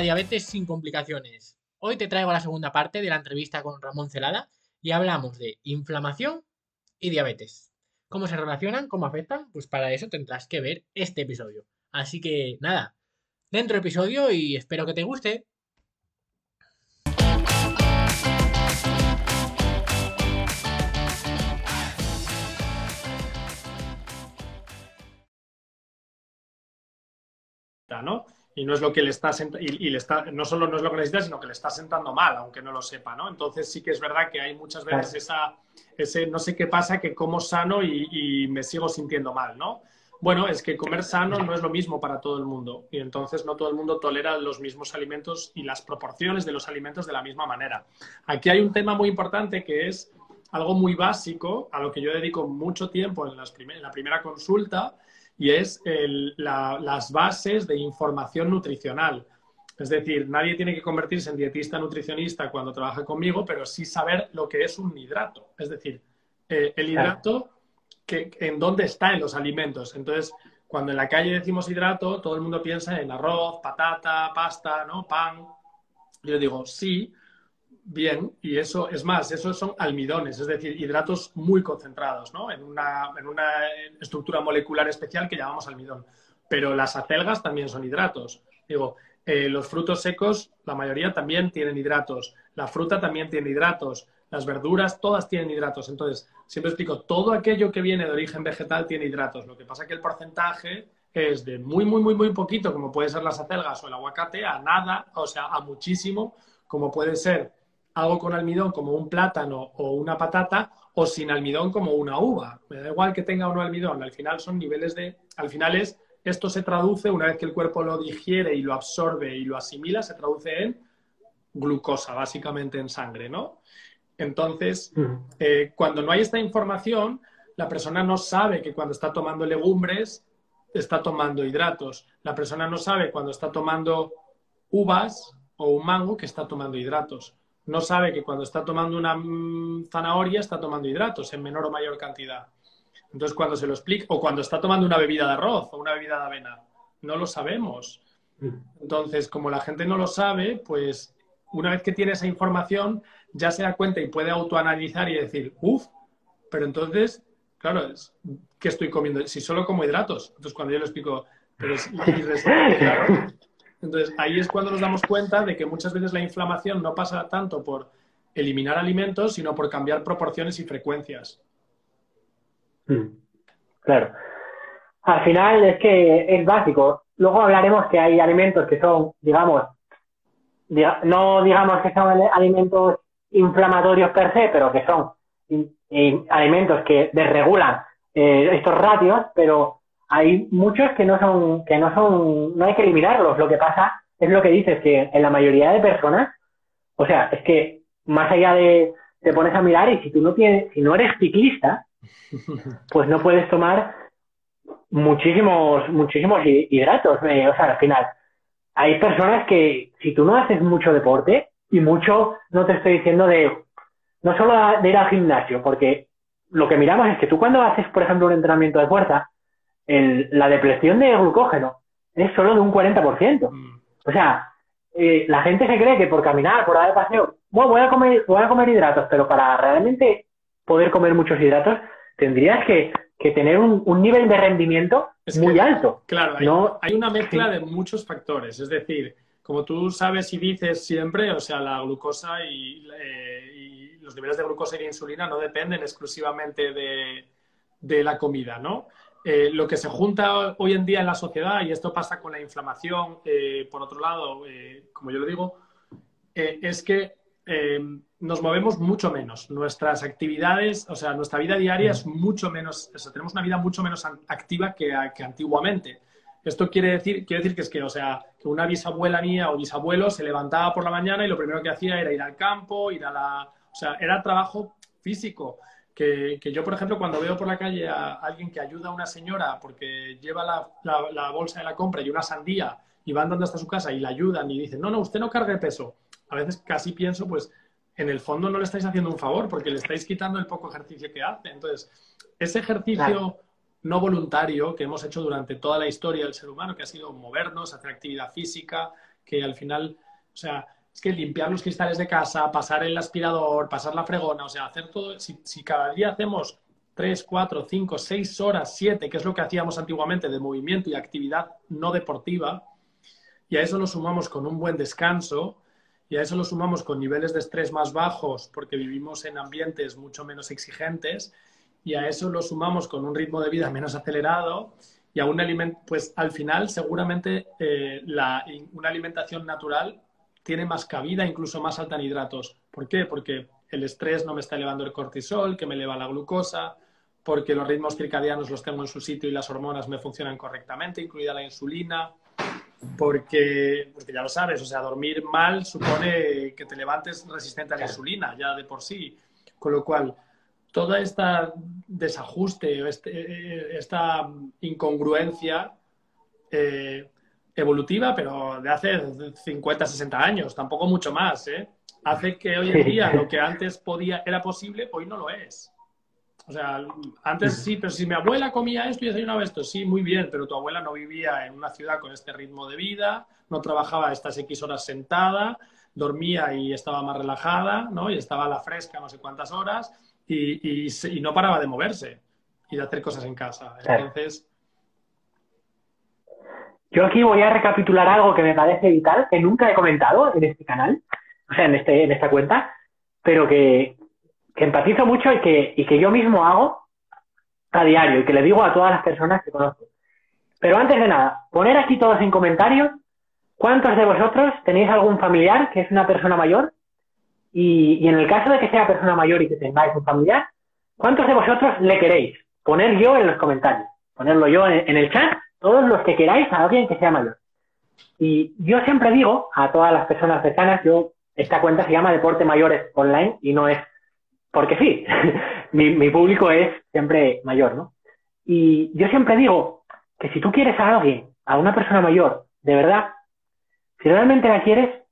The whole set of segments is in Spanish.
Diabetes sin complicaciones. Hoy te traigo la segunda parte de la entrevista con Ramón Celada y hablamos de inflamación y diabetes. ¿Cómo se relacionan? ¿Cómo afectan? Pues para eso tendrás que ver este episodio. Así que nada, dentro episodio y espero que te guste. ¿no? Y no es lo que le está, y, le está no solo no es lo que necesita, sino que le está sentando mal, aunque no lo sepa, ¿no? Entonces sí que es verdad que hay muchas veces esa, ese no sé qué pasa, que como sano y, me sigo sintiendo mal, ¿no? Bueno, es que comer sano no es lo mismo para todo el mundo y entonces no todo el mundo tolera los mismos alimentos y las proporciones de los alimentos de la misma manera. Aquí hay un tema muy importante que es algo muy básico a lo que yo dedico mucho tiempo en, las en la primera consulta y es las bases de información nutricional. Es decir, nadie tiene que convertirse en dietista nutricionista cuando trabaja conmigo, pero sí saber lo que es un hidrato. Es decir, eh, el hidrato, que, en dónde está en los alimentos. Entonces, cuando en la calle decimos hidrato, todo el mundo piensa en arroz, patata, pasta, ¿no? pan. Yo digo, sí, bien, y eso es más, esos son almidones, es decir, hidratos muy concentrados, ¿no? En una, en una estructura molecular especial que llamamos almidón. Pero las acelgas también son hidratos. Digo, eh, los frutos secos, la mayoría también tienen hidratos. La fruta también tiene hidratos. Las verduras, todas tienen hidratos. Entonces, siempre explico, todo aquello que viene de origen vegetal tiene hidratos. Lo que pasa es que el porcentaje es de muy, muy, muy, muy poquito, como puede ser las acelgas o el aguacate, a nada, o sea, a muchísimo, como puede ser algo con almidón como un plátano o una patata o sin almidón como una uva. Me da igual que tenga o no almidón, al final son niveles de... Al final es, esto se traduce, una vez que el cuerpo lo digiere y lo absorbe y lo asimila, se traduce en glucosa, básicamente en sangre, ¿no? Entonces, eh, cuando no hay esta información, la persona no sabe que cuando está tomando legumbres está tomando hidratos. La persona no sabe cuando está tomando uvas o un mango que está tomando hidratos no sabe que cuando está tomando una mm, zanahoria está tomando hidratos en menor o mayor cantidad. Entonces, cuando se lo explica, o cuando está tomando una bebida de arroz o una bebida de avena, no lo sabemos. Entonces, como la gente no lo sabe, pues una vez que tiene esa información, ya se da cuenta y puede autoanalizar y decir, uff, pero entonces, claro, ¿qué estoy comiendo? Si solo como hidratos. Entonces, cuando yo le explico, pero es entonces, ahí es cuando nos damos cuenta de que muchas veces la inflamación no pasa tanto por eliminar alimentos, sino por cambiar proporciones y frecuencias. Hmm. Claro. Al final es que es básico. Luego hablaremos que hay alimentos que son, digamos, no digamos que son alimentos inflamatorios per se, pero que son alimentos que desregulan eh, estos ratios, pero hay muchos que no son, que no son, no hay que eliminarlos. Lo que pasa es lo que dices, que en la mayoría de personas, o sea, es que más allá de, te pones a mirar y si tú no tienes, si no eres ciclista, pues no puedes tomar muchísimos, muchísimos hidratos. Eh, o sea, al final, hay personas que si tú no haces mucho deporte, y mucho, no te estoy diciendo de, no solo de ir al gimnasio, porque lo que miramos es que tú cuando haces, por ejemplo, un entrenamiento de fuerza, la depresión de glucógeno es solo de un 40%. Mm. O sea, eh, la gente se cree que por caminar, por dar paseo, bueno, voy a comer, voy a comer hidratos, pero para realmente poder comer muchos hidratos, tendrías que, tener un, nivel de rendimiento muy alto. Claro, hay, una mezcla de muchos factores. Es decir, como tú sabes y dices siempre, o sea, la glucosa y, eh, y los niveles de glucosa y de insulina no dependen exclusivamente de, de la comida, ¿no? Eh, lo que se junta hoy en día en la sociedad, y esto pasa con la inflamación, eh, por otro lado, eh, como yo lo digo, es que nos movemos mucho menos. Nuestras actividades, o sea, nuestra vida diaria es mucho menos, o sea, tenemos una vida mucho menos activa que, que, antiguamente. Esto quiere decir, quiere decir que es que, o sea, que una bisabuela mía o bisabuelo se levantaba por la mañana y lo primero que hacía era ir al campo, ir a la, o sea, era trabajo físico que, yo, por ejemplo, cuando veo por la calle a alguien que ayuda a una señora porque lleva la, bolsa de la compra y una sandía y va andando hasta su casa y la ayudan y dicen, no, no, usted no cargue peso. A veces casi pienso, pues, en el fondo no le estáis haciendo un favor porque le estáis quitando el poco ejercicio que hace. Entonces, ese ejercicio no voluntario que hemos hecho durante toda la historia del ser humano, que ha sido movernos, hacer actividad física, que al final, o sea, que limpiar los cristales de casa, pasar el aspirador, pasar la fregona, o sea, hacer todo, si, cada día hacemos 3, 4, 5, 6 horas, 7, que es lo que hacíamos antiguamente de movimiento y actividad no deportiva, y a eso lo sumamos con un buen descanso, y a eso lo sumamos con niveles de estrés más bajos, porque vivimos en ambientes mucho menos exigentes, y a eso lo sumamos con un ritmo de vida menos acelerado, y a un alimento, pues al final seguramente eh, una alimentación natural tiene más cabida, incluso más alta en hidratos. ¿Por qué? Porque el estrés no me está elevando el cortisol, que me eleva la glucosa, porque los ritmos circadianos los tengo en su sitio y las hormonas me funcionan correctamente, incluida la insulina, porque, porque ya lo sabes, o sea, dormir mal supone que te levantes resistente a la insulina, ya de por sí. Con lo cual, toda esta desajuste, este, esta incongruencia eh, evolutiva, pero de hace 50, 60 años, tampoco mucho más, ¿eh? hace que hoy en día lo que antes podía, era posible, hoy no lo es. O sea, antes sí, pero si mi abuela comía esto y desayunaba esto, sí, muy bien, pero tu abuela no vivía en una ciudad con este ritmo de vida, no trabajaba estas X horas sentada, dormía y estaba más relajada, ¿no? Y estaba a la fresca no sé cuántas horas y, y, no paraba de moverse y de hacer cosas en casa. Entonces... Yo aquí voy a recapitular algo que me parece vital, que nunca he comentado en este canal, o sea, en, este, en esta cuenta, pero que, que empatizo mucho y que, y que yo mismo hago a diario y que le digo a todas las personas que conozco. Pero antes de nada, poner aquí todos en comentarios cuántos de vosotros tenéis algún familiar que es una persona mayor y, y en el caso de que sea persona mayor y que tengáis un familiar, ¿cuántos de vosotros le queréis? Poner yo en los comentarios, ponerlo yo en, en el chat, todos los que queráis a alguien que sea mayor. Y yo siempre digo a todas las personas cercanas, yo, esta cuenta se llama Deporte Mayores Online y no es porque sí, mi, público es siempre mayor, ¿no? Y yo siempre digo que si tú quieres a alguien, a una persona mayor, de verdad, si realmente la quieres,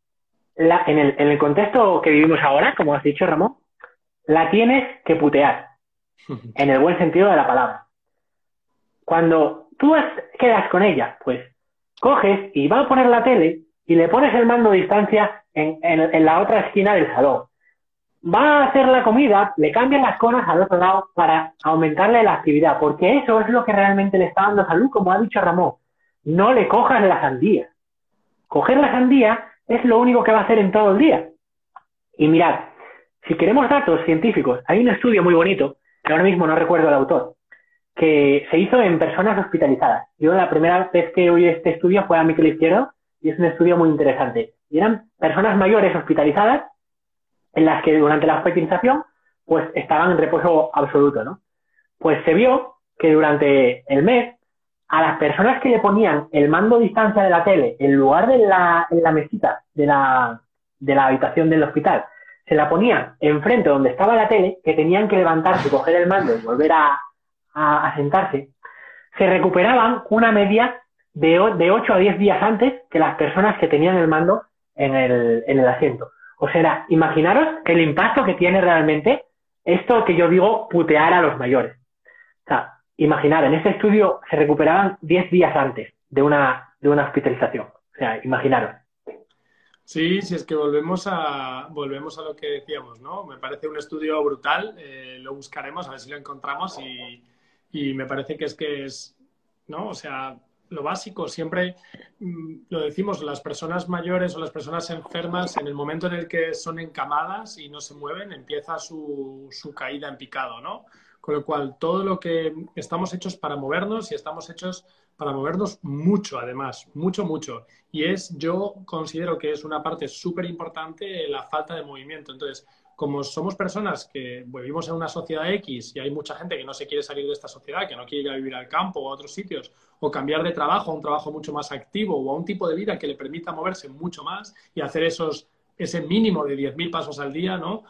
la, en, el, en el contexto que vivimos ahora, como has dicho, Ramón, la tienes que putear, en el buen sentido de la palabra. Cuando tú quedas con ella, pues coges y vas a poner la tele y le pones el mando de distancia en, en la otra esquina del salón va a hacer la comida, le cambian las conas al otro lado para aumentarle la actividad, porque eso es lo que realmente le está dando salud, como ha dicho Ramón. No le cojas la sandía. Coger la sandía es lo único que va a hacer en todo el día. Y mirad, si queremos datos científicos, hay un estudio muy bonito, que ahora mismo no recuerdo el autor, que se hizo en personas hospitalizadas. Yo la primera vez que oí este estudio fue a Miquel Izquierdo y es un estudio muy interesante. Y eran personas mayores hospitalizadas en las que durante la hospitalización pues estaban en reposo absoluto, ¿no? Pues se vio que durante el mes a las personas que le ponían el mando a distancia de la tele en lugar de la, en la mesita de la, de la habitación del hospital, se la ponían enfrente donde estaba la tele, que tenían que levantarse, coger el mando y volver a, a, sentarse, se recuperaban una media de, de 8 a 10 días antes que las personas que tenían el mando en el, en el asiento. O sea, imaginaros el impacto que tiene realmente esto que yo digo putear a los mayores. O sea, imaginar, en este estudio se recuperaban 10 días antes de una, de una hospitalización. O sea, imaginaros. Sí, si es que volvemos a, volvemos a lo que decíamos, ¿no? Me parece un estudio brutal, eh, lo buscaremos, a ver si lo encontramos y, y me parece que es que es, ¿no? O sea, lo básico, siempre mm, lo decimos, las personas mayores o las personas enfermas, en el momento en el que son encamadas y no se mueven, empieza su, su caída en picado, ¿no? Con lo cual, todo lo que estamos hechos para movernos y estamos hechos para movernos mucho, además, mucho, mucho. Y es, yo considero que es una parte súper importante la falta de movimiento. Entonces, como somos personas que vivimos en una sociedad X y hay mucha gente que no se quiere salir de esta sociedad, que no quiere ir a vivir al campo o a otros sitios, o cambiar de trabajo a un trabajo mucho más activo o a un tipo de vida que le permita moverse mucho más y hacer esos, ese mínimo de 10.000 pasos al día, ¿no?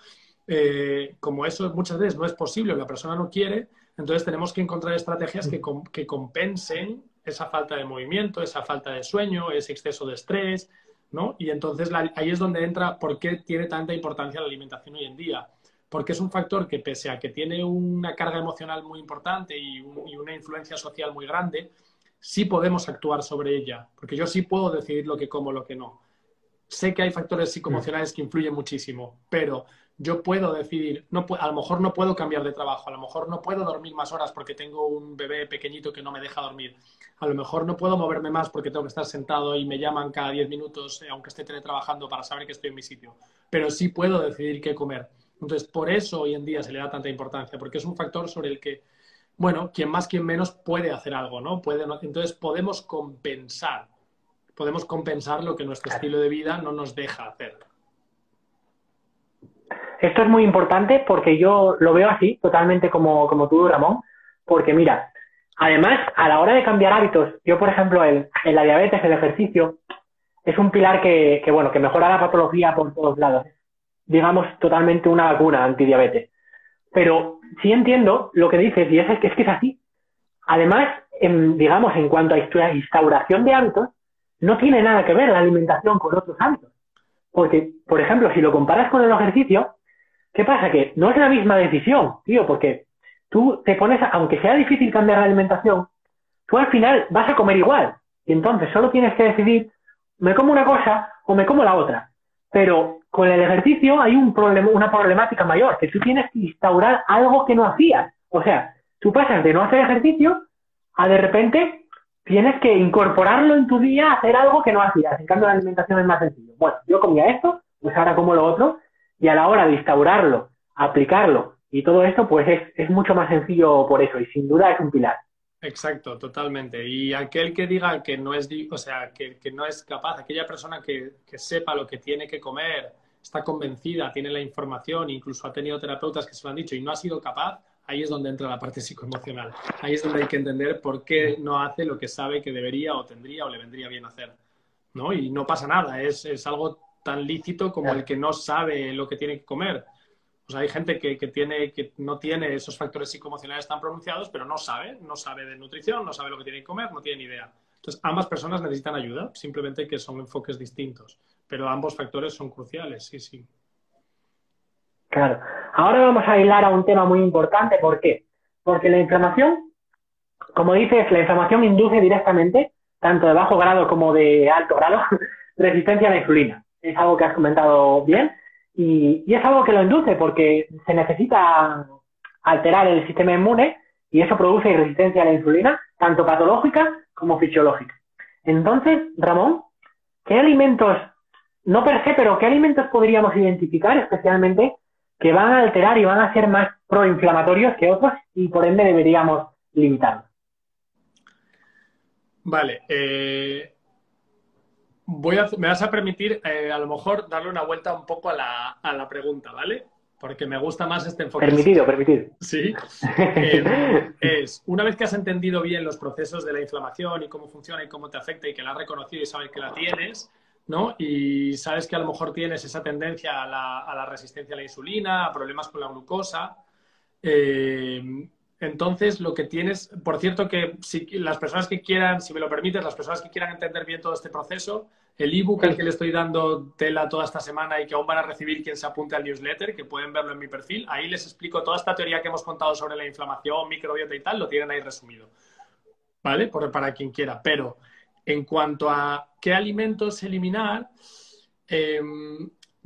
Eh, como eso muchas veces no es posible la persona no quiere, entonces tenemos que encontrar estrategias que compensen esa falta de movimiento, esa falta de sueño, ese exceso de estrés, ¿no? Y entonces ahí es donde entra por qué tiene tanta importancia la alimentación hoy en día. porque es un factor que pese a que tiene una carga emocional muy importante y, y una influencia social muy grande, sí podemos actuar sobre ella, porque yo sí puedo decidir lo que como, lo que no. Sé que hay factores psicoemocionales que influyen muchísimo, pero yo puedo decidir, no, a lo mejor no puedo cambiar de trabajo, a lo mejor no puedo dormir más horas porque tengo un bebé pequeñito que no me deja dormir, a lo mejor no puedo moverme más porque tengo que estar sentado y me llaman cada 10 minutos, eh, aunque esté teletrabajando, para saber que estoy en mi sitio, pero sí puedo decidir qué comer. Entonces, por eso hoy en día se le da tanta importancia, porque es un factor sobre el que, bueno, quien más, quien menos puede hacer algo, ¿no? Puede, entonces, podemos compensar, podemos compensar lo que nuestro estilo de vida no nos deja hacer. Esto es muy importante porque yo lo veo así, totalmente como, como tú, Ramón, porque mira, además, a la hora de cambiar hábitos, yo, por ejemplo, el, la diabetes, el ejercicio, es un pilar que, que, bueno, que mejora la patología por todos lados. Digamos, totalmente una vacuna antidiabetes. Pero sí entiendo lo que dices, y es, que, es que es así. Además, en, digamos, en cuanto a instauración de hábitos, no tiene nada que ver la alimentación con otros hábitos. Porque, por ejemplo, si lo comparas con el ejercicio, ¿Qué pasa? Que no es la misma decisión, tío, porque tú te pones, aunque sea difícil cambiar la alimentación, tú al final vas a comer igual. Y entonces solo tienes que decidir, me como una cosa o me como la otra. Pero con el ejercicio hay un problema, una problemática mayor, que tú tienes que instaurar algo que no hacías. O sea, tú pasas de no hacer ejercicio a de repente tienes que incorporarlo en tu día a hacer algo que no hacías. En cambio, la alimentación es más sencillo. Bueno, yo comía esto, pues ahora como lo otro, y a la hora de instaurarlo, aplicarlo y todo esto, pues es, es mucho más sencillo por eso y sin duda es un pilar. Exacto, totalmente. Y aquel que diga que no es, o sea, que, que no es capaz, aquella persona que, que, sepa lo que tiene que comer, está convencida, tiene la información, incluso ha tenido terapeutas que se lo han dicho y no ha sido capaz, ahí es donde entra la parte psicoemocional. Ahí es donde hay que entender por qué no hace lo que sabe que debería o tendría o le vendría bien hacer. ¿no? Y no pasa nada, es, es algo tan lícito como el que no sabe lo que tiene que comer. O sea, hay gente que, tiene, que no tiene esos factores psicoemocionales tan pronunciados, pero no sabe, no sabe de nutrición, no sabe lo que tiene que comer, no tiene ni idea. Entonces, ambas personas necesitan ayuda, simplemente que son enfoques distintos, pero ambos factores son cruciales, sí, sí. Claro. Ahora vamos a hilar a un tema muy importante. ¿Por qué? Porque la inflamación, como dices, la inflamación induce directamente, tanto de bajo grado como de alto grado, resistencia a la insulina es algo que has comentado bien y, es algo que lo induce porque se necesita alterar el sistema inmune y eso produce resistencia a la insulina, tanto patológica como fisiológica. Entonces, Ramón, ¿qué alimentos, no per se, pero qué alimentos podríamos identificar especialmente que van a alterar y van a ser más proinflamatorios que otros y por ende deberíamos limitarlos? Vale, eh, voy a, me vas a permitir eh, a lo mejor darle una vuelta un poco a la, a la, pregunta, ¿vale? Porque me gusta más este enfoque. Permitido, permitido. Sí. Eh, es, una vez que has entendido bien los procesos de la inflamación y cómo funciona y cómo te afecta y que la has reconocido y sabes que la tienes, ¿no? Y sabes que a lo mejor tienes esa tendencia a la, a la resistencia a la insulina, a problemas con la glucosa, eh, entonces, lo que tienes, por cierto, que si las personas que quieran, si me lo permites, las personas que quieran entender bien todo este proceso, el ebook al que le estoy dando tela toda esta semana y que aún van a recibir quien se apunte al newsletter, que pueden verlo en mi perfil, ahí les explico toda esta teoría que hemos contado sobre la inflamación, microbiota y tal, lo tienen ahí resumido. ¿Vale? Por, para quien quiera. Pero en cuanto a qué alimentos eliminar, eh,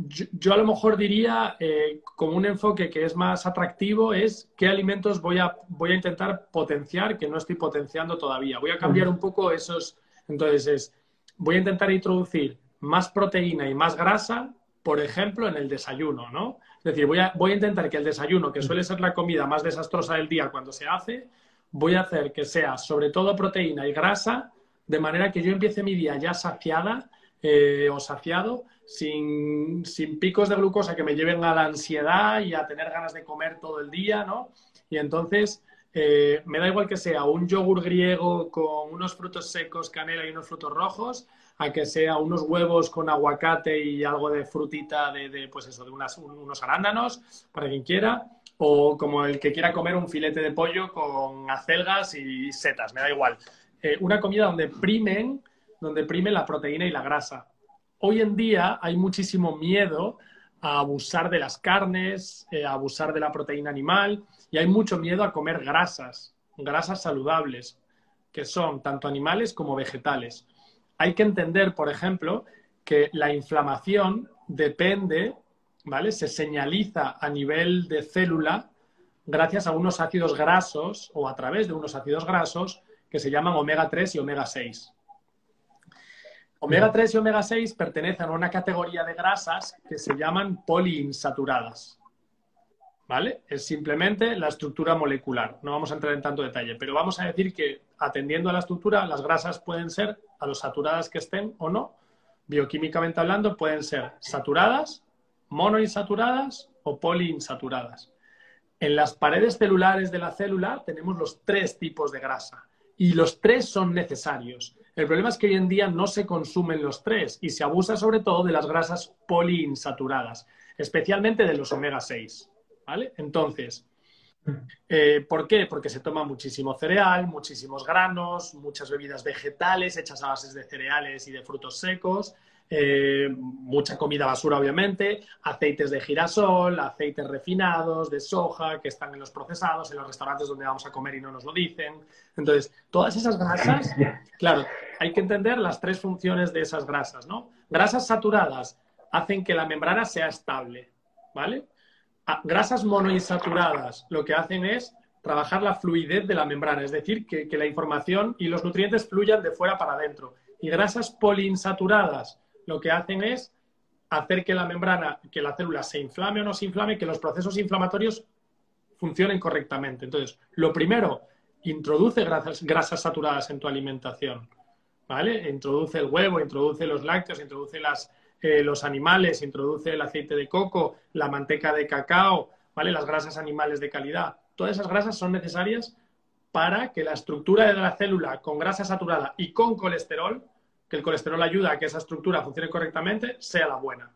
yo, a lo mejor diría, eh, como un enfoque que es más atractivo, es qué alimentos voy a, voy a intentar potenciar que no estoy potenciando todavía. Voy a cambiar un poco esos. Entonces, es, voy a intentar introducir más proteína y más grasa, por ejemplo, en el desayuno, ¿no? Es decir, voy a, voy a intentar que el desayuno, que suele ser la comida más desastrosa del día cuando se hace, voy a hacer que sea sobre todo proteína y grasa, de manera que yo empiece mi día ya saciada eh, o saciado, sin, picos de glucosa que me lleven a la ansiedad y a tener ganas de comer todo el día, ¿no? Y entonces, eh, me da igual que sea un yogur griego con unos frutos secos, canela y unos frutos rojos, a que sea unos huevos con aguacate y algo de frutita de, pues eso, de unos arándanos, para quien quiera, o como el que quiera comer un filete de pollo con acelgas y setas, me da igual. Eh, una comida donde primen donde prime la proteína y la grasa. Hoy en día hay muchísimo miedo a abusar de las carnes, eh, a abusar de la proteína animal y hay mucho miedo a comer grasas, grasas saludables, que son tanto animales como vegetales. Hay que entender, por ejemplo, que la inflamación depende, ¿vale? Se señaliza a nivel de célula gracias a unos ácidos grasos o a través de unos ácidos grasos que se llaman omega 3 y omega 6. Omega 3 y omega 6 pertenecen a una categoría de grasas que se llaman poliinsaturadas. ¿Vale? Es simplemente la estructura molecular. No vamos a entrar en tanto detalle, pero vamos a decir que atendiendo a la estructura, las grasas pueden ser, a lo saturadas que estén o no, bioquímicamente hablando, pueden ser saturadas, monoinsaturadas o poliinsaturadas. En las paredes celulares de la célula tenemos los tres tipos de grasa y los tres son necesarios. El problema es que hoy en día no se consumen los tres y se abusa sobre todo de las grasas poliinsaturadas, especialmente de los omega 6. ¿Vale? Entonces, eh, ¿por qué? Porque se toma muchísimo cereal, muchísimos granos, muchas bebidas vegetales hechas a bases de cereales y de frutos secos, eh, mucha comida basura, obviamente, aceites de girasol, aceites refinados, de soja, que están en los procesados, en los restaurantes donde vamos a comer y no nos lo dicen. Entonces, todas esas grasas, claro, hay que entender las tres funciones de esas grasas, ¿no? Grasas saturadas hacen que la membrana sea estable, ¿vale? Ah, grasas monoinsaturadas lo que hacen es trabajar la fluidez de la membrana, es decir, que, que la información y los nutrientes fluyan de fuera para adentro. Y grasas poliinsaturadas lo que hacen es hacer que la membrana, que la célula se inflame o no se inflame, que los procesos inflamatorios funcionen correctamente. Entonces, lo primero, introduce grasas, grasas saturadas en tu alimentación. ¿Vale? Introduce el huevo, introduce los lácteos, introduce eh, los animales, introduce el aceite de coco, la manteca de cacao, ¿vale? Las grasas animales de calidad. Todas esas grasas son necesarias para que la estructura de la célula con grasa saturada y con colesterol que el colesterol ayuda a que esa estructura funcione correctamente, sea la buena.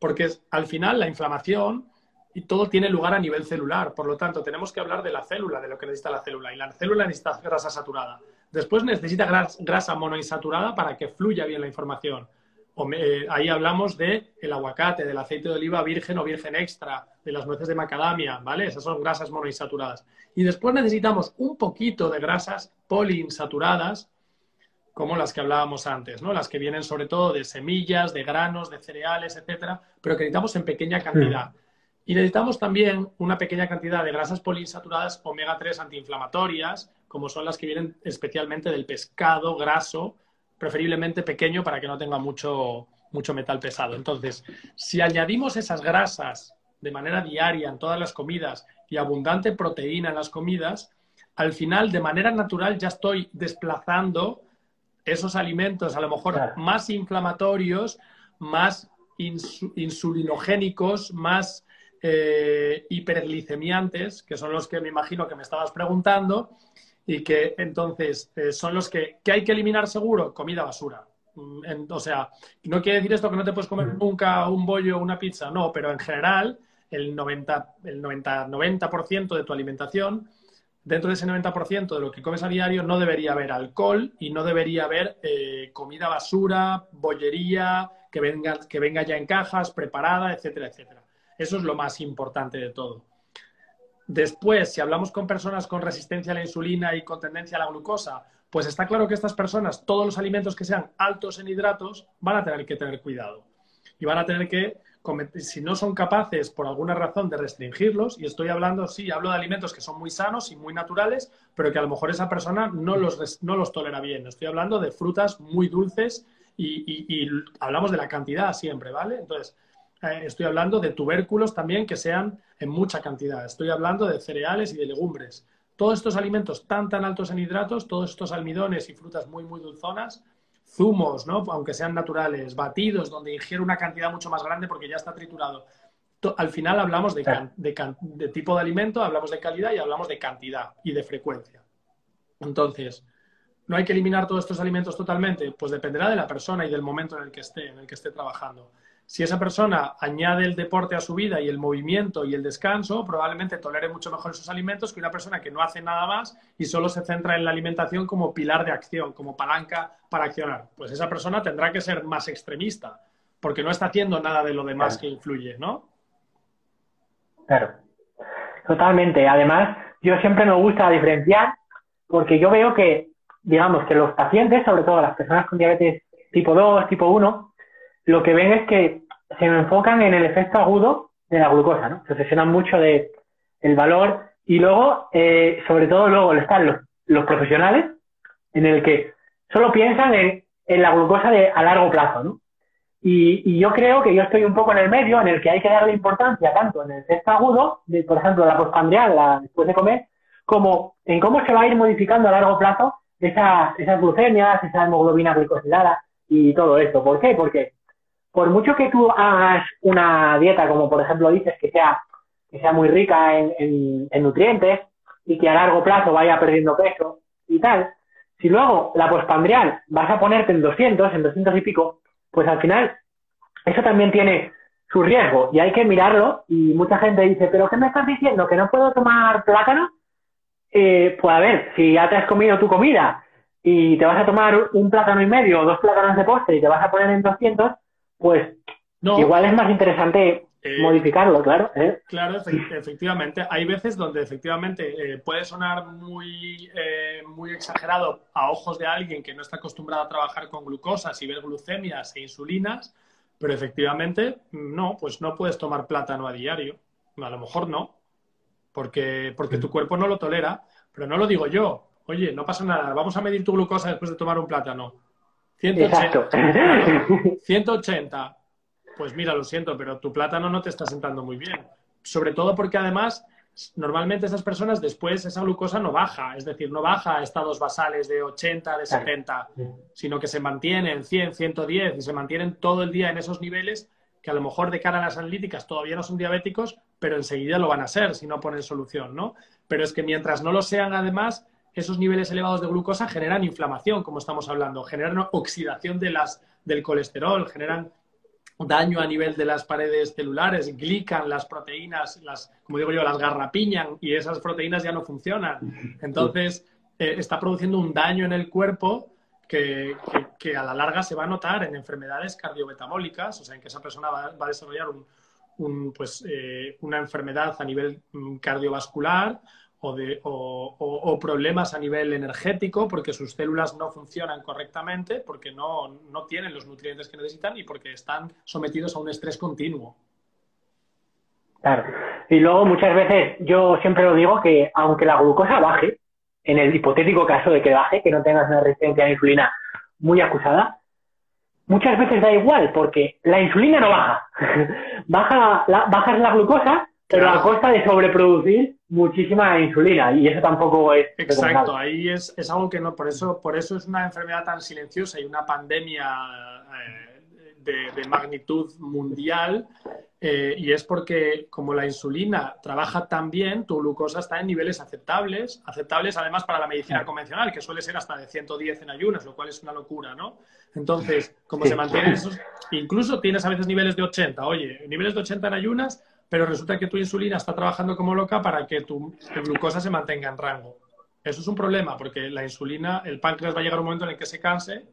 Porque al final la inflamación y todo tiene lugar a nivel celular. Por lo tanto, tenemos que hablar de la célula, de lo que necesita la célula. Y la célula necesita grasa saturada. Después necesita grasa monoinsaturada para que fluya bien la información. Eh, ahí hablamos de el aguacate, del aceite de oliva virgen o virgen extra, de las nueces de macadamia, ¿vale? Esas son grasas monoinsaturadas. Y después necesitamos un poquito de grasas poliinsaturadas como las que hablábamos antes, ¿no? Las que vienen sobre todo de semillas, de granos, de cereales, etcétera, pero que necesitamos en pequeña cantidad. Y necesitamos también una pequeña cantidad de grasas poliinsaturadas omega 3 antiinflamatorias, como son las que vienen especialmente del pescado graso, preferiblemente pequeño para que no tenga mucho, mucho metal pesado. Entonces, si añadimos esas grasas de manera diaria en todas las comidas y abundante proteína en las comidas, al final, de manera natural, ya estoy desplazando esos alimentos a lo mejor más inflamatorios, más insulinogénicos, más eh, hiperglicemiantes, que son los que me imagino que me estabas preguntando, y que entonces eh, son los que, hay que eliminar seguro, comida basura. Mm, o sea, no quiere decir esto que no te puedes comer nunca un bollo o una pizza, no, pero en general el 90, el 90, 90 de tu alimentación dentro de ese 90% de lo que comes a diario no debería haber alcohol y no debería haber eh, comida basura, bollería, que venga, que venga ya en cajas, preparada, etcétera, etcétera. Eso es lo más importante de todo. Después, si hablamos con personas con resistencia a la insulina y con tendencia a la glucosa, pues está claro que estas personas, todos los alimentos que sean altos en hidratos, van a tener que tener cuidado. Y van a tener que si no son capaces por alguna razón de restringirlos, y estoy hablando, sí, hablo de alimentos que son muy sanos y muy naturales, pero que a lo mejor esa persona no los, no los tolera bien. Estoy hablando de frutas muy dulces y, hablamos de la cantidad siempre, ¿vale? Entonces, eh, estoy hablando de tubérculos también que sean en mucha cantidad. Estoy hablando de cereales y de legumbres. Todos estos alimentos tan, tan altos en hidratos, todos estos almidones y frutas muy, muy dulzonas, zumos, ¿no? aunque sean naturales, batidos, donde ingiere una cantidad mucho más grande porque ya está triturado. Al final hablamos de, de, tipo de alimento, hablamos de calidad y hablamos de cantidad y de frecuencia. Entonces, ¿no hay que eliminar todos estos alimentos totalmente? Pues dependerá de la persona y del momento en el que esté, en el que esté trabajando. Si esa persona añade el deporte a su vida y el movimiento y el descanso, probablemente tolere mucho mejor esos alimentos que una persona que no hace nada más y solo se centra en la alimentación como pilar de acción, como palanca para accionar. Pues esa persona tendrá que ser más extremista, porque no está haciendo nada de lo demás que influye, ¿no? Claro, totalmente. Además, yo siempre me gusta diferenciar porque yo veo que, digamos, que los pacientes, sobre todo las personas con diabetes tipo 2, tipo 1, lo que ven es que se enfocan en el efecto agudo de la glucosa, ¿no? Se obsesionan mucho de el valor y luego, eh, sobre todo luego están los, los profesionales en el que solo piensan en, en la glucosa de, a largo plazo, ¿no? Y, y, yo creo que yo estoy un poco en el medio en el que hay que darle importancia tanto en el efecto agudo, de, por ejemplo, la postpandreal, la, después de comer, como en cómo se va a ir modificando a largo plazo esas, esas glucemias, esa hemoglobina glicosilada y todo esto. ¿Por qué? Porque por mucho que tú hagas una dieta, como por ejemplo dices, que sea, que sea muy rica en, en, nutrientes y que a largo plazo vaya perdiendo peso y tal, si luego la postpandreal vas a ponerte en 200, en 200 y pico, pues al final eso también tiene su riesgo y hay que mirarlo y mucha gente dice, pero ¿qué me estás diciendo? ¿Que no puedo tomar plátano? Eh, pues a ver, si ya te has comido tu comida y te vas a tomar un plátano y medio o dos plátanos de postre y te vas a poner en 200, pues igual es más interesante eh, modificarlo, claro. ¿eh? Claro, efectivamente. Hay veces donde efectivamente puede sonar muy, muy exagerado a ojos de alguien que no está acostumbrado a trabajar con glucosas y ver glucemias e insulinas, pero efectivamente no, pues no puedes tomar plátano a diario. A lo mejor no, porque, porque tu cuerpo no lo tolera, pero no lo digo yo. Oye, no pasa nada, vamos a medir tu glucosa después de tomar un plátano. 180. 180. Pues mira, lo siento, pero tu plátano no te está sentando muy bien. Sobre todo porque además, normalmente esas personas después esa glucosa no baja, es decir, no baja a estados basales de 80, de 70, sino que se mantiene en 100, 110 y se mantienen todo el día en esos niveles que a lo mejor de cara a las analíticas todavía no son diabéticos, pero enseguida lo van a ser si no ponen solución, ¿no? Pero es que mientras no lo sean, además, esos niveles elevados de glucosa generan inflamación, como estamos hablando, generan oxidación de las, del colesterol, generan daño a nivel de las paredes celulares, glican las proteínas, las, como digo yo, las garrapiñan y esas proteínas ya no funcionan. Entonces, eh, está produciendo un daño en el cuerpo que, a la larga se va a notar en enfermedades cardiometabólicas, o sea, en que esa persona va, a desarrollar un, pues, eh, una enfermedad a nivel mm, cardiovascular o, de, o, problemas a nivel energético porque sus células no funcionan correctamente, porque no, no tienen los nutrientes que necesitan y porque están sometidos a un estrés continuo. Claro. Y luego muchas veces yo siempre lo digo que aunque la glucosa baje, en el hipotético caso de que baje, que no tengas una resistencia a la insulina muy acusada, muchas veces da igual, porque la insulina no baja. baja la, bajas la glucosa, pero a costa de sobreproducir muchísima insulina, y eso tampoco es. Exacto, ahí es, es, algo que no, por eso, por eso es una enfermedad tan silenciosa y una pandemia. Eh, de, magnitud mundial eh, y es porque como la insulina trabaja tan bien, tu glucosa está en niveles aceptables, aceptables además para la medicina convencional, que suele ser hasta de 110 en ayunas, lo cual es una locura, ¿no? Entonces, como se mantienen esos, incluso tienes a veces niveles de 80, oye, niveles de 80 en ayunas, pero resulta que tu insulina está trabajando como loca para que tu glucosa se mantenga en rango. Eso es un problema, porque la insulina, el páncreas va a llegar un momento en el que se canse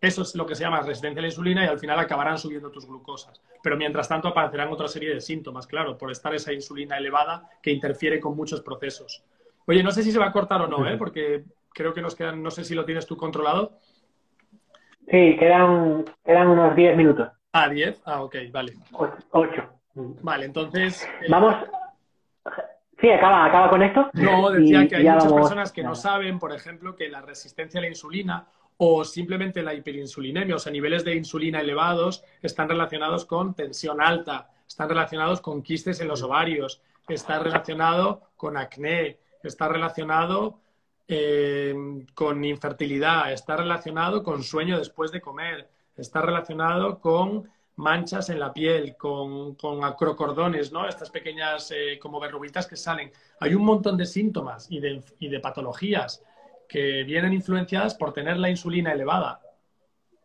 eso es lo que se llama resistencia a la insulina y al final acabarán subiendo tus glucosas. Pero mientras tanto aparecerán otra serie de síntomas, claro, por estar esa insulina elevada que interfiere con muchos procesos. Oye, no sé si se va a cortar o no, ¿eh? porque creo que nos quedan, no sé si lo tienes tú controlado. Sí, quedan, quedan unos 10 minutos. Ah, 10. Ah, ok, vale. 8. Vale, entonces. Eh, Vamos. Sí, acaba, acaba con esto. No, decía que hay muchas personas que no saben, por ejemplo, que la resistencia a la insulina o simplemente la hiperinsulinemia, o sea, niveles de insulina elevados, están relacionados con tensión alta, están relacionados con quistes en los ovarios, está relacionado con acné, está relacionado eh, con infertilidad, está relacionado con sueño después de comer, está relacionado con manchas en la piel, con, con acrocordones, ¿no? Estas pequeñas eh, como verruguitas que salen. Hay un montón de síntomas y de, y de patologías que vienen influenciadas por tener la insulina elevada.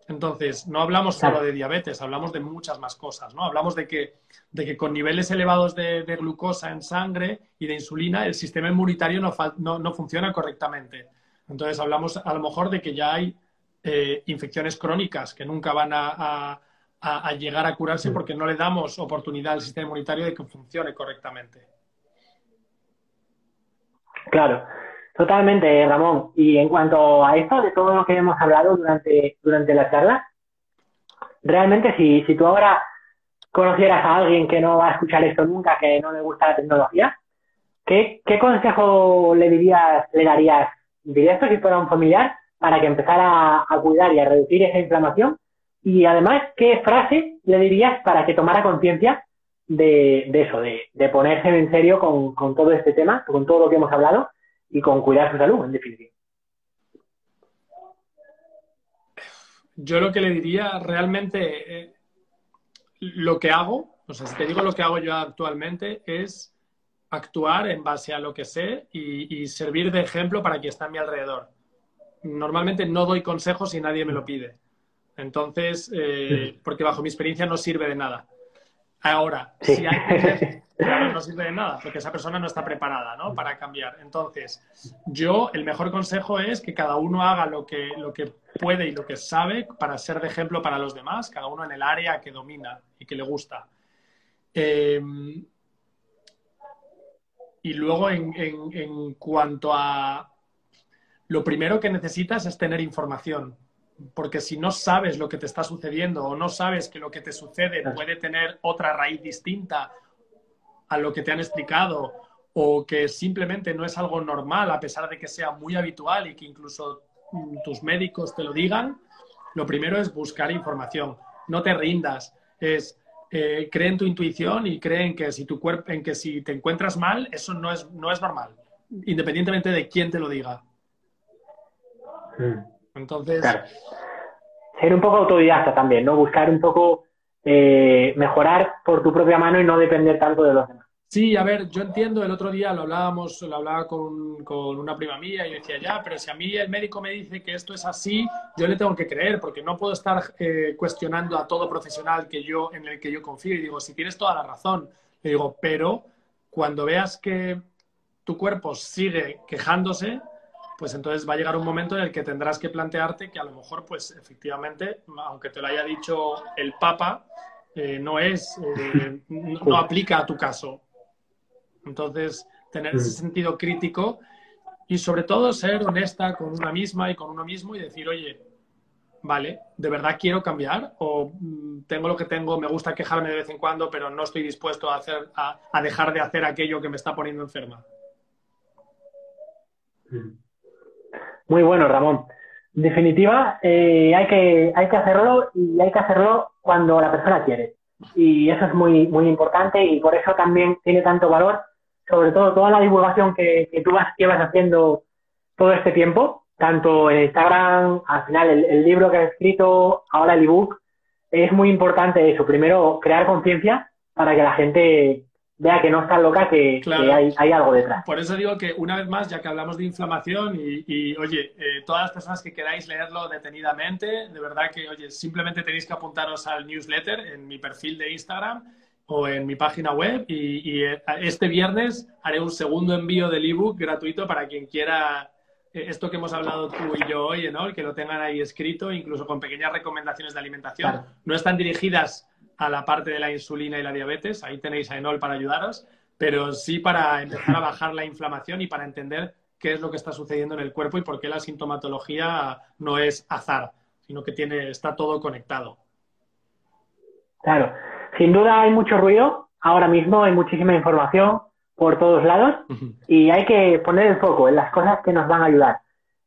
Entonces, no hablamos solo de diabetes, hablamos de muchas más cosas, ¿no? Hablamos de que, de que con niveles elevados de, glucosa en sangre y de insulina, el sistema inmunitario no, no, funciona correctamente. Entonces, hablamos a lo mejor de que ya hay eh, infecciones crónicas que nunca van a, a, llegar a curarse porque no le damos oportunidad al sistema inmunitario de que funcione correctamente. Claro, totalmente, Ramón. Y en cuanto a esto, de todo lo que hemos hablado durante, durante la charla, realmente si, si tú ahora conocieras a alguien que no va a escuchar esto nunca, que no le gusta la tecnología, ¿qué, qué consejo le dirías, le darías directo si fuera un familiar para que empezara a, cuidar y a reducir esa inflamación? Y además, ¿qué frase le dirías para que tomara conciencia de, eso, de, ponerse en serio con, todo este tema, con todo lo que hemos hablado y con cuidar su salud, en definitiva? Yo lo que le diría realmente, eh, lo que hago, o sea, si te digo lo que hago yo actualmente, es actuar en base a lo que sé y, servir de ejemplo para quien está a mi alrededor. Normalmente no doy consejos si nadie me lo pide. Entonces, eh, porque bajo mi experiencia no sirve de nada. Ahora, si hay claro, no sirve de nada, porque esa persona no está preparada ¿no? para cambiar. Entonces, yo, el mejor consejo es que cada uno haga lo que, lo que puede y lo que sabe para ser de ejemplo para los demás, cada uno en el área que domina y que le gusta. Em, y luego, en, en cuanto a... Lo primero que necesitas es tener información porque si no sabes lo que te está sucediendo o no sabes que lo que te sucede puede tener otra raíz distinta a lo que te han explicado o que simplemente no es algo normal a pesar de que sea muy habitual y que incluso mm, tus médicos te lo digan, lo primero es buscar información. No te rindas, es eh, cree en tu intuición y cree en que si tu cuerpo, en que si te encuentras mal, eso no es, no es normal, independientemente de quién te lo diga. Mm. Entonces. Ser un poco autodidacta también, ¿no? Buscar un poco eh, mejorar por tu propia mano y no depender tanto de los demás. Sí, a ver, yo entiendo, el otro día lo hablábamos, lo hablaba con, una prima mía y decía, ya, pero si a mí el médico me dice que esto es así, yo le tengo que creer, porque no puedo estar eh, cuestionando a todo profesional que yo, en el que yo confío. Y digo, si tienes toda la razón, le digo, pero cuando veas que tu cuerpo sigue quejándose, pues entonces va a llegar un momento en el que tendrás que plantearte que a lo mejor, pues efectivamente, aunque te lo haya dicho el Papa, eh, no es, eh, no, aplica a tu caso. Entonces, tener ese mm. sentido crítico y sobre todo ser honesta con una misma y con uno mismo y decir, oye, vale, ¿de verdad quiero cambiar? ¿O mm, tengo lo que tengo, me gusta quejarme de vez en cuando, pero no estoy dispuesto a, hacer, a, dejar de hacer aquello que me está poniendo enferma? Mm. Muy bueno, Ramón. Definitiva, eh, hay, que, hay que hacerlo y hay que hacerlo cuando la persona quiere. Y eso es muy, muy importante y por eso también tiene tanto valor, sobre todo toda la divulgación que, que tú vas, llevas haciendo todo este tiempo, tanto en Instagram, al final el, el libro que has escrito, ahora el ebook, es muy importante eso. Primero, crear conciencia para que la gente vea que no está loca, que, hay, algo detrás. Por eso digo que una vez más, ya que hablamos de inflamación y, oye, eh, todas las personas que queráis leerlo detenidamente, de verdad que, oye, simplemente tenéis que apuntaros al newsletter en mi perfil de Instagram o en mi página web y, eh, este viernes haré un segundo envío del ebook gratuito para quien quiera eh, esto que hemos hablado tú y yo hoy, ¿no? que lo tengan ahí escrito, incluso con pequeñas recomendaciones de alimentación. No están dirigidas a la parte de la insulina y la diabetes. Ahí tenéis a Enol para ayudaros, pero sí para empezar a bajar la inflamación y para entender qué es lo que está sucediendo en el cuerpo y por qué la sintomatología no es azar, sino que tiene, está todo conectado. Claro, sin duda hay mucho ruido. Ahora mismo hay muchísima información por todos lados y hay que poner el foco en las cosas que nos van a ayudar.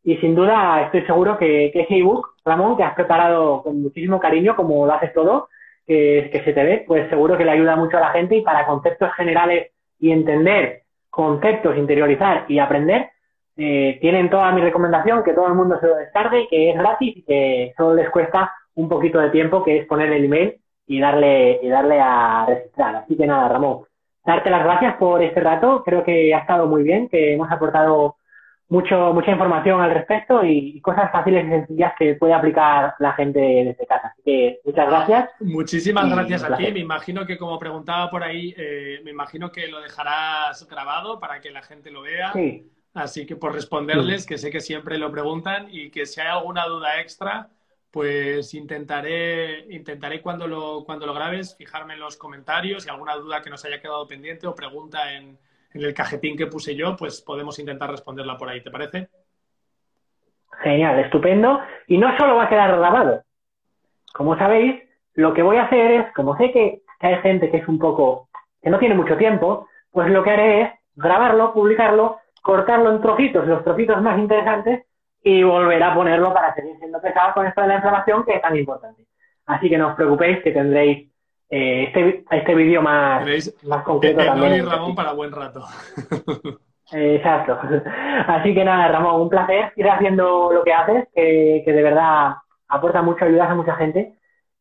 Y sin duda estoy seguro que, que ese ebook, Ramón, que has preparado con muchísimo cariño, como lo haces todo, que, que se te ve, pues seguro que le ayuda mucho a la gente y para conceptos generales y entender conceptos, interiorizar y aprender, eh, tienen toda mi recomendación, que todo el mundo se lo descargue, que es gratis y que solo les cuesta un poquito de tiempo, que es poner el email y darle, y darle a registrar. Así que nada, Ramón, darte las gracias por este rato, creo que ha estado muy bien, que hemos aportado mucho, mucha información al respecto y cosas fáciles y sencillas que puede aplicar la gente desde casa. Así que muchas gracias. Muchísimas gracias a ti. Me imagino que como preguntaba por ahí, eh, me imagino que lo dejarás grabado para que la gente lo vea. Así que por responderles, que sé que siempre lo preguntan y que si hay alguna duda extra, pues intentaré, intentaré cuando lo, cuando lo grabes fijarme en los comentarios y alguna duda que nos haya quedado pendiente o pregunta en, en el cajetín que puse yo, pues podemos intentar responderla por ahí, ¿te parece? Genial, estupendo. Y no solo va a quedar grabado. Como sabéis, lo que voy a hacer es, como sé que hay gente que es un poco, que no tiene mucho tiempo, pues lo que haré es grabarlo, publicarlo, cortarlo en trocitos, los trocitos más interesantes, y volver a ponerlo para seguir siendo pesado con esto de la inflamación que es tan importante. Así que no os preocupéis que tendréis eh, este, este vídeo más, más concreto también. y Ramón para buen rato. Exacto. Así que nada, Ramón, un placer ir haciendo lo que haces, que, de verdad aporta mucho, ayudas a mucha gente.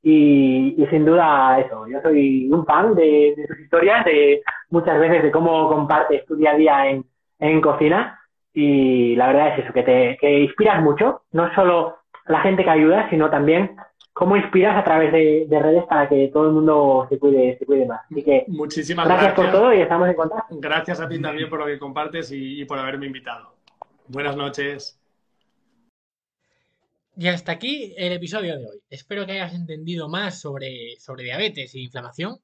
Y, sin duda eso, yo soy un fan de, tus historias, de muchas veces de cómo compartes tu día a día en, en cocina. Y la verdad es eso, que te que inspiras mucho, no solo la gente que ayuda, sino también cómo inspiras a través de, redes para que todo el mundo se cuide, se cuide más. Así que muchísimas gracias, por todo y estamos en contacto. Gracias a ti también por lo que compartes y, por haberme invitado. Buenas noches. Y hasta aquí el episodio de hoy. Espero que hayas entendido más sobre, sobre diabetes e inflamación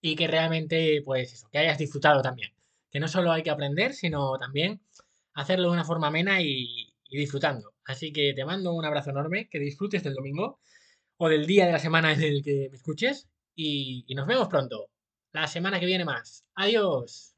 y que realmente, pues eso, que hayas disfrutado también. Que no solo hay que aprender, sino también hacerlo de una forma amena y, y disfrutando. Así que te mando un abrazo enorme, que disfrutes del domingo o del día de la semana en el que me escuches y, nos vemos pronto. La semana que viene más. Adiós.